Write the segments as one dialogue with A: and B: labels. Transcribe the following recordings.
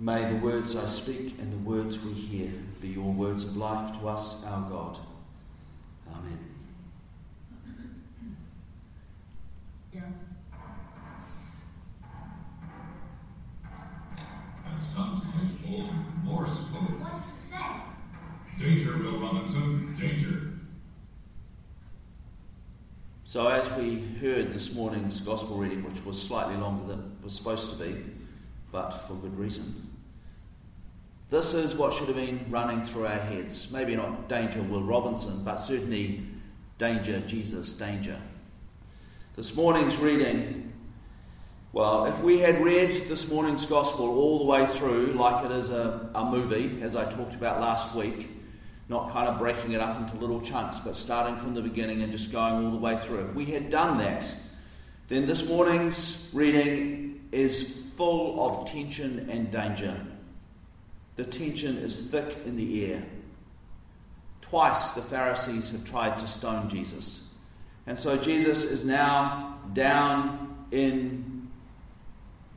A: May the words I speak and the words we hear be your words of life to us, our God. Amen.
B: Yeah.
C: That sounds playful, forceful.
B: What's it say?
C: Danger, Will Robinson, danger.
A: So, as we heard this morning's gospel reading, which was slightly longer than it was supposed to be, but for good reason, this is what should have been running through our heads. Maybe not danger, Will Robinson, but certainly danger, Jesus, danger. This morning's reading, well, if we had read this morning's gospel all the way through, like it is a, a movie, as I talked about last week, not kind of breaking it up into little chunks, but starting from the beginning and just going all the way through. If we had done that, then this morning's reading is full of tension and danger. The tension is thick in the air. Twice the Pharisees have tried to stone Jesus. And so Jesus is now down in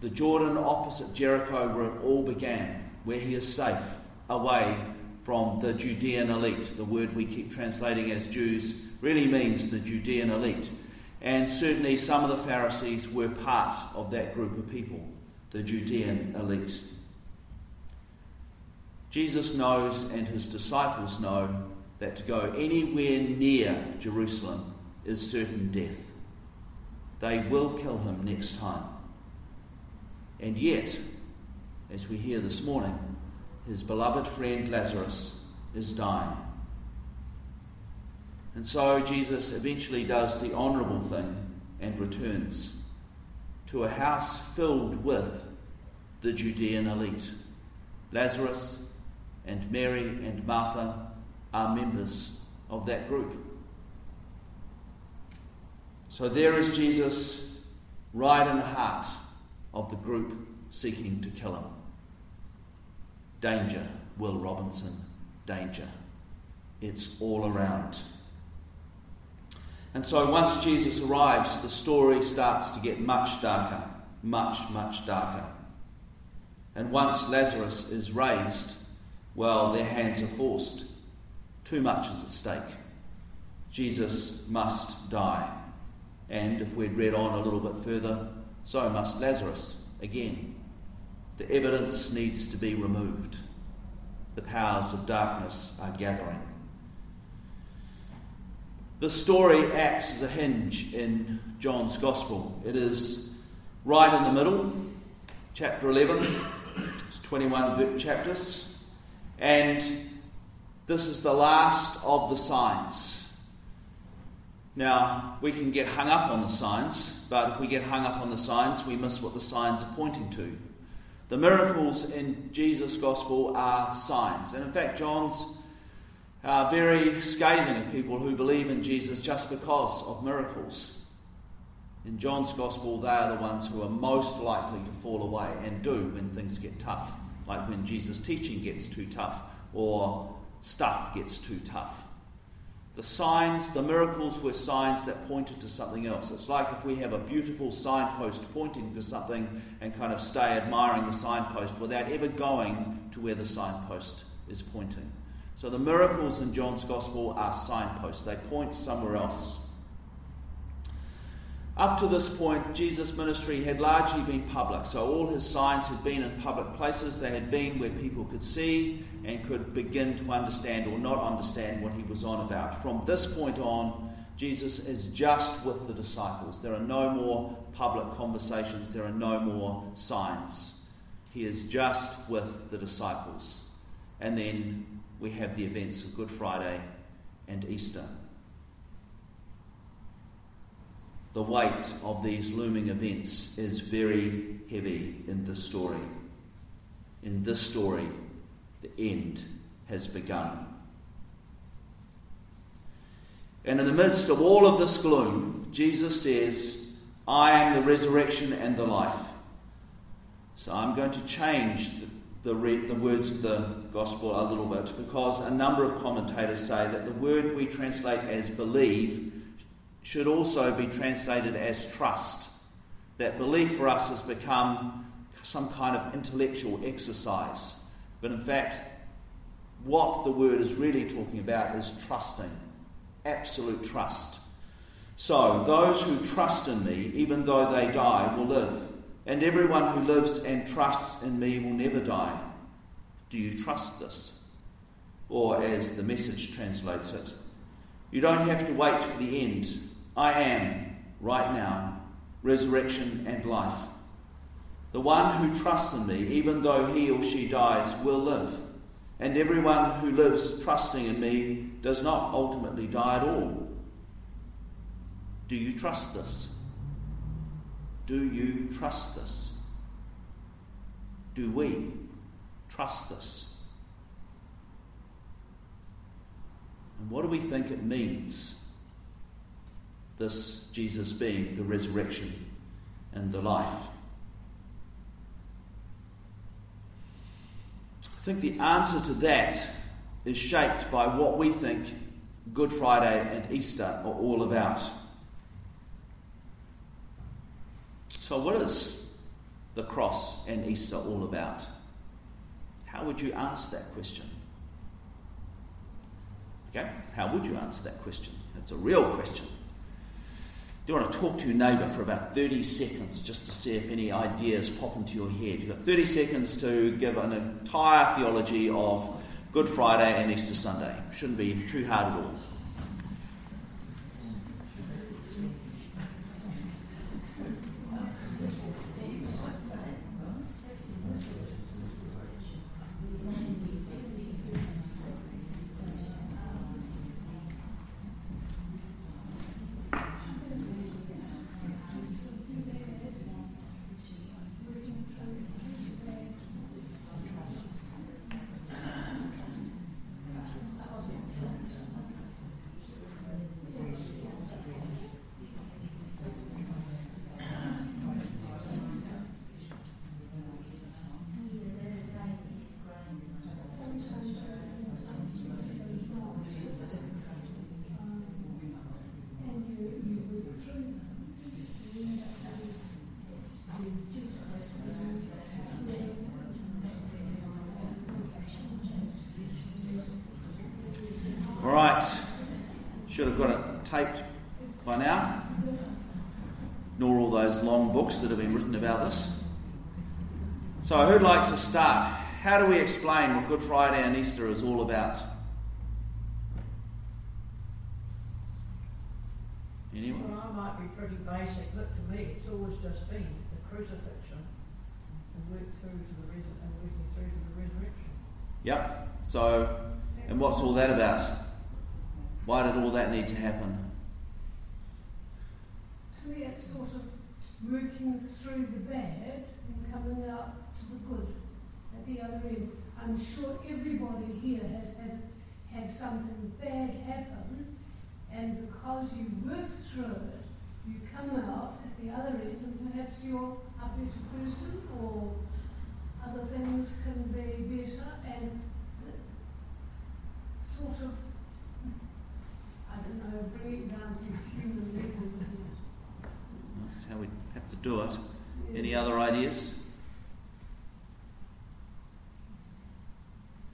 A: the Jordan opposite Jericho where it all began, where he is safe, away from the Judean elite. The word we keep translating as Jews really means the Judean elite. And certainly some of the Pharisees were part of that group of people, the Judean elite. Jesus knows and his disciples know that to go anywhere near Jerusalem is certain death. They will kill him next time. And yet, as we hear this morning, his beloved friend Lazarus is dying. And so Jesus eventually does the honourable thing and returns to a house filled with the Judean elite. Lazarus and Mary and Martha are members of that group. So there is Jesus right in the heart of the group seeking to kill him. Danger, Will Robinson, danger. It's all around. And so once Jesus arrives, the story starts to get much darker, much, much darker. And once Lazarus is raised, well, their hands are forced. Too much is at stake. Jesus must die. And if we'd read on a little bit further, so must Lazarus again. The evidence needs to be removed. The powers of darkness are gathering. The story acts as a hinge in John's Gospel. It is right in the middle, chapter 11. It's 21 chapters. And this is the last of the signs. Now, we can get hung up on the signs, but if we get hung up on the signs, we miss what the signs are pointing to. The miracles in Jesus' gospel are signs. And in fact, John's uh, very scathing of people who believe in Jesus just because of miracles. In John's gospel, they are the ones who are most likely to fall away and do when things get tough like when Jesus' teaching gets too tough or stuff gets too tough. The signs, the miracles were signs that pointed to something else. It's like if we have a beautiful signpost pointing to something and kind of stay admiring the signpost without ever going to where the signpost is pointing. So the miracles in John's Gospel are signposts, they point somewhere else. Up to this point, Jesus' ministry had largely been public, so all his signs had been in public places. They had been where people could see and could begin to understand or not understand what he was on about. From this point on, Jesus is just with the disciples. There are no more public conversations, there are no more signs. He is just with the disciples. And then we have the events of Good Friday and Easter. The weight of these looming events is very heavy in this story. In this story, the end has begun. And in the midst of all of this gloom, Jesus says, I am the resurrection and the life. So I'm going to change the, the, the, words of the gospel a little bit because a number of commentators say that the word we translate as believe should also be translated as trust. That belief for us has become some kind of intellectual exercise. But in fact, what the word is really talking about is trusting, absolute trust. So, those who trust in me, even though they die, will live. And everyone who lives and trusts in me will never die. Do you trust this? Or, as the message translates it, you don't have to wait for the end. I am, right now, resurrection and life. The one who trusts in me, even though he or she dies, will live. And everyone who lives trusting in me does not ultimately die at all. Do you trust this? Do you trust this? Do we trust this? And what do we think it means, this Jesus being the resurrection and the life? I think the answer to that is shaped by what we think Good Friday and Easter are all about. So, what is the cross and Easter all about? How would you answer that question? Okay, how would you answer that question? It's a real question. Do you want to talk to your neighbour for about 30 seconds just to see if any ideas pop into your head? You've got 30 seconds to give an entire theology of Good Friday and Easter Sunday. Shouldn't be too hard at all. Taped by now. Nor all those long books that have been written about this. So, who'd like to start? How do we explain what Good Friday and Easter is all about? Anyone?
D: Well, I might be pretty basic, but to me, it's always just been the crucifixion and work through to the res- and working through to the resurrection.
A: Yep. So, and what's all that about? Why did all that need to happen?
E: Me, it's sort of working through the bad and coming out to the good at the other end. I'm sure everybody here has had, had something bad happen, and because you work through it, you come out at the other end, and perhaps you're a better person, or other things can be better, and sort of I don't know, bring it down to human level.
A: That's how we have to do it. Any other ideas?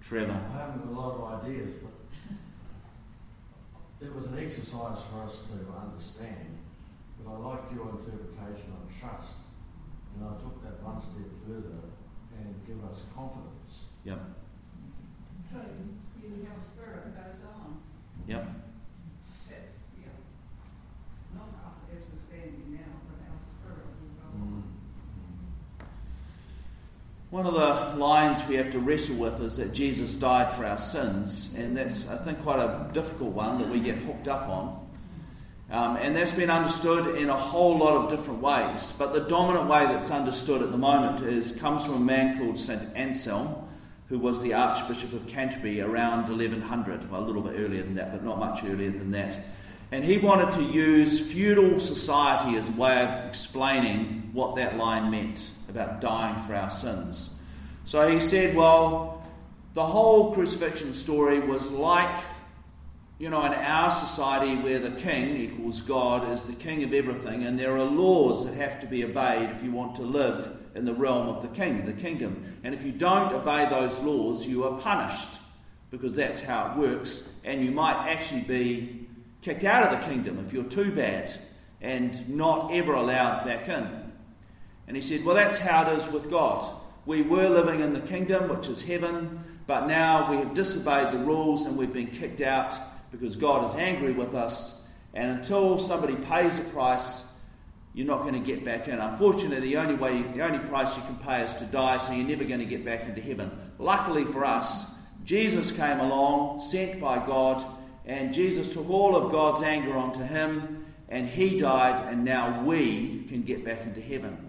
A: Trevor.
F: I haven't got a lot of ideas, but it was an exercise for us to understand. But I liked your interpretation on trust, and I took that one step further and give us confidence.
A: Yep.
E: True.
G: Even our spirit goes on.
A: Yep.
G: That's, yeah. Not us as we're standing now, but our spirit will go
F: Mm.
G: on.
A: One of the lines we have to wrestle with is that Jesus died for our sins, and that's, I think, quite a difficult one that we get hooked up on. Um, and that's been understood in a whole lot of different ways. But the dominant way that's understood at the moment is comes from a man called St. Anselm, who was the Archbishop of Canterbury around 1100, well, a little bit earlier than that, but not much earlier than that. And he wanted to use feudal society as a way of explaining what that line meant about dying for our sins. So he said, well, the whole crucifixion story was like, you know, in our society where the king equals God is the king of everything, and there are laws that have to be obeyed if you want to live in the realm of the king, the kingdom. And if you don't obey those laws, you are punished because that's how it works. And you might actually be kicked out of the kingdom if you're too bad and not ever allowed back in. And he said, Well, that's how it is with God. We were living in the kingdom, which is heaven, but now we have disobeyed the rules and we've been kicked out because God is angry with us. And until somebody pays a price, you're not going to get back in. Unfortunately, the only way, the only price you can pay is to die, so you're never going to get back into heaven. Luckily for us, Jesus came along, sent by God, and Jesus took all of God's anger onto him, and he died, and now we can get back into heaven.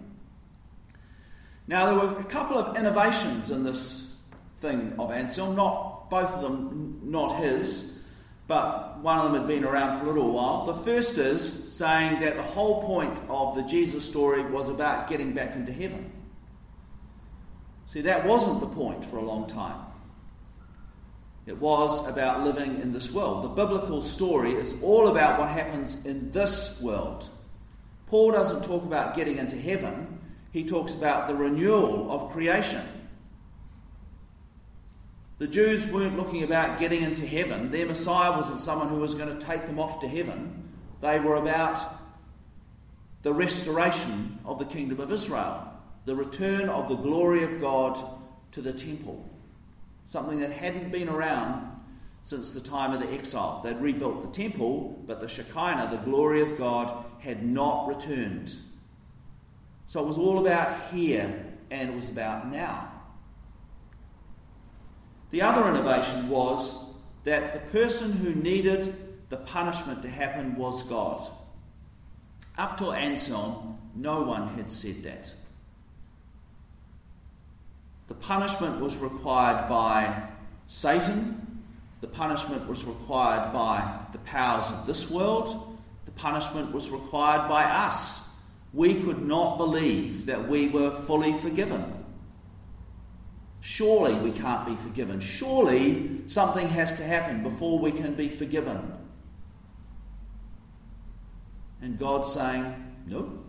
A: Now, there were a couple of innovations in this thing of Anselm, not both of them, not his, but one of them had been around for a little while. The first is saying that the whole point of the Jesus story was about getting back into heaven. See, that wasn't the point for a long time. It was about living in this world. The biblical story is all about what happens in this world. Paul doesn't talk about getting into heaven, he talks about the renewal of creation. The Jews weren't looking about getting into heaven. Their Messiah wasn't someone who was going to take them off to heaven. They were about the restoration of the kingdom of Israel, the return of the glory of God to the temple, something that hadn't been around since the time of the exile. They'd rebuilt the temple, but the Shekinah, the glory of God, had not returned. So it was all about here and it was about now. The other innovation was that the person who needed the punishment to happen was God. Up till Anselm, no one had said that. The punishment was required by Satan, the punishment was required by the powers of this world, the punishment was required by us. We could not believe that we were fully forgiven. Surely we can't be forgiven. Surely something has to happen before we can be forgiven. And God's saying, No,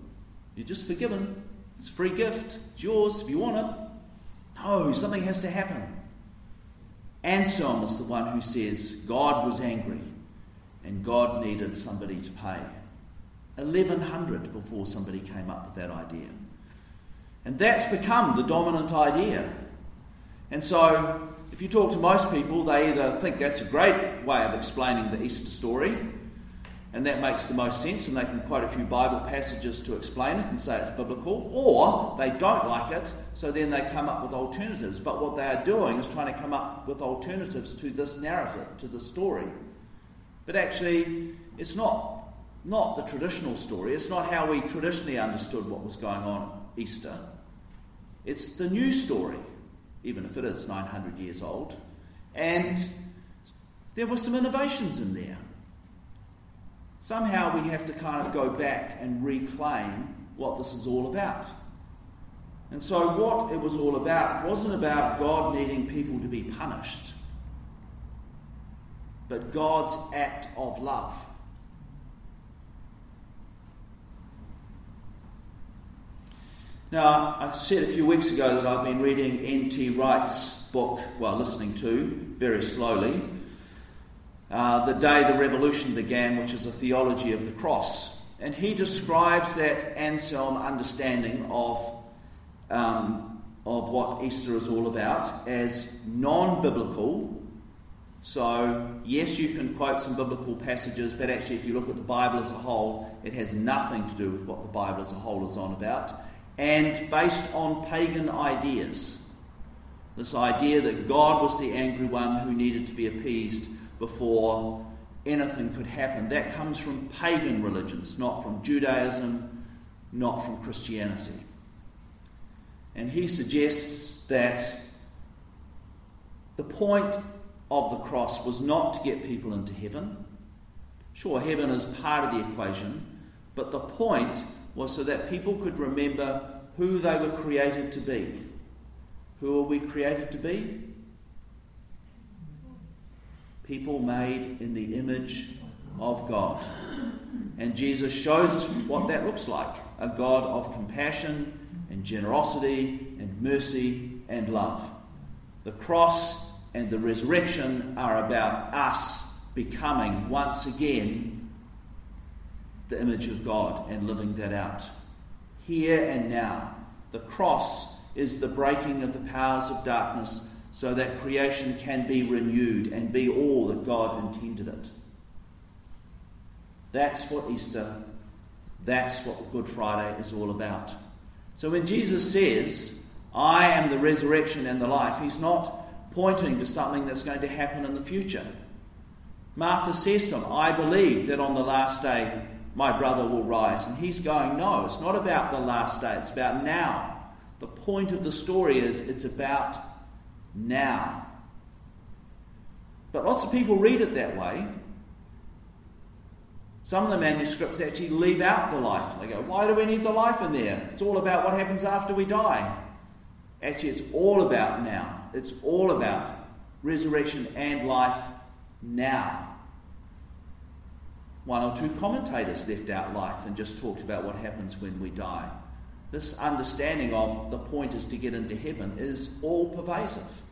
A: you're just forgiven. It's a free gift. It's yours if you want it. No, something has to happen. Anselm is the one who says God was angry and God needed somebody to pay. 1100 before somebody came up with that idea. And that's become the dominant idea and so, if you talk to most people, they either think that's a great way of explaining the Easter story, and that makes the most sense, and they can quote a few Bible passages to explain it and say it's biblical, or they don't like it, so then they come up with alternatives. But what they are doing is trying to come up with alternatives to this narrative, to the story. But actually, it's not, not the traditional story, it's not how we traditionally understood what was going on Easter. It's the new story even if it is 900 years old. And there were some innovations in there. Somehow we have to kind of go back and reclaim what this is all about. And so, what it was all about wasn't about God needing people to be punished, but God's act of love. Now, I said a few weeks ago that I've been reading N.T. Wright's book, well, listening to very slowly, uh, The Day the Revolution Began, which is a theology of the cross. And he describes that Anselm understanding of, um, of what Easter is all about as non biblical. So, yes, you can quote some biblical passages, but actually, if you look at the Bible as a whole, it has nothing to do with what the Bible as a whole is on about and based on pagan ideas. This idea that God was the angry one who needed to be appeased before anything could happen. That comes from pagan religions, not from Judaism, not from Christianity. And he suggests that the point of the cross was not to get people into heaven. Sure, heaven is part of the equation, but the point was so that people could remember who they were created to be. Who are we created to be? People made in the image of God. And Jesus shows us what that looks like a God of compassion and generosity and mercy and love. The cross and the resurrection are about us becoming once again the image of God and living that out. Here and now. The cross is the breaking of the powers of darkness so that creation can be renewed and be all that God intended it. That's what Easter, that's what Good Friday is all about. So when Jesus says, I am the resurrection and the life, he's not pointing to something that's going to happen in the future. Martha says to him, I believe that on the last day my brother will rise. And he's going, No, it's not about the last day, it's about now. The point of the story is it's about now. But lots of people read it that way. Some of the manuscripts actually leave out the life. They go, Why do we need the life in there? It's all about what happens after we die. Actually, it's all about now. It's all about resurrection and life now. One or two commentators left out life and just talked about what happens when we die. This understanding of the point is to get into heaven is all pervasive.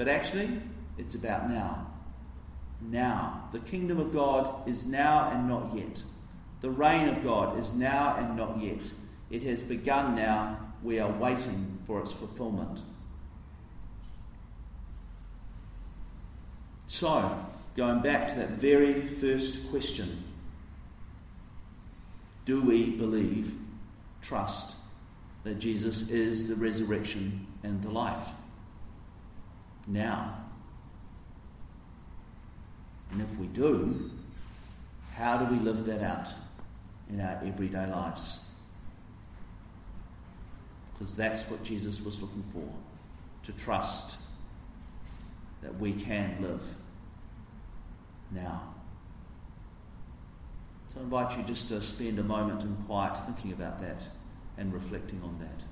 A: But actually, it's about now. Now. The kingdom of God is now and not yet. The reign of God is now and not yet. It has begun now. We are waiting for its fulfillment. So, going back to that very first question do we believe, trust that Jesus is the resurrection and the life? Now. And if we do, how do we live that out in our everyday lives? Because that's what Jesus was looking for to trust that we can live now. So I invite you just to spend a moment in quiet thinking about that and reflecting on that.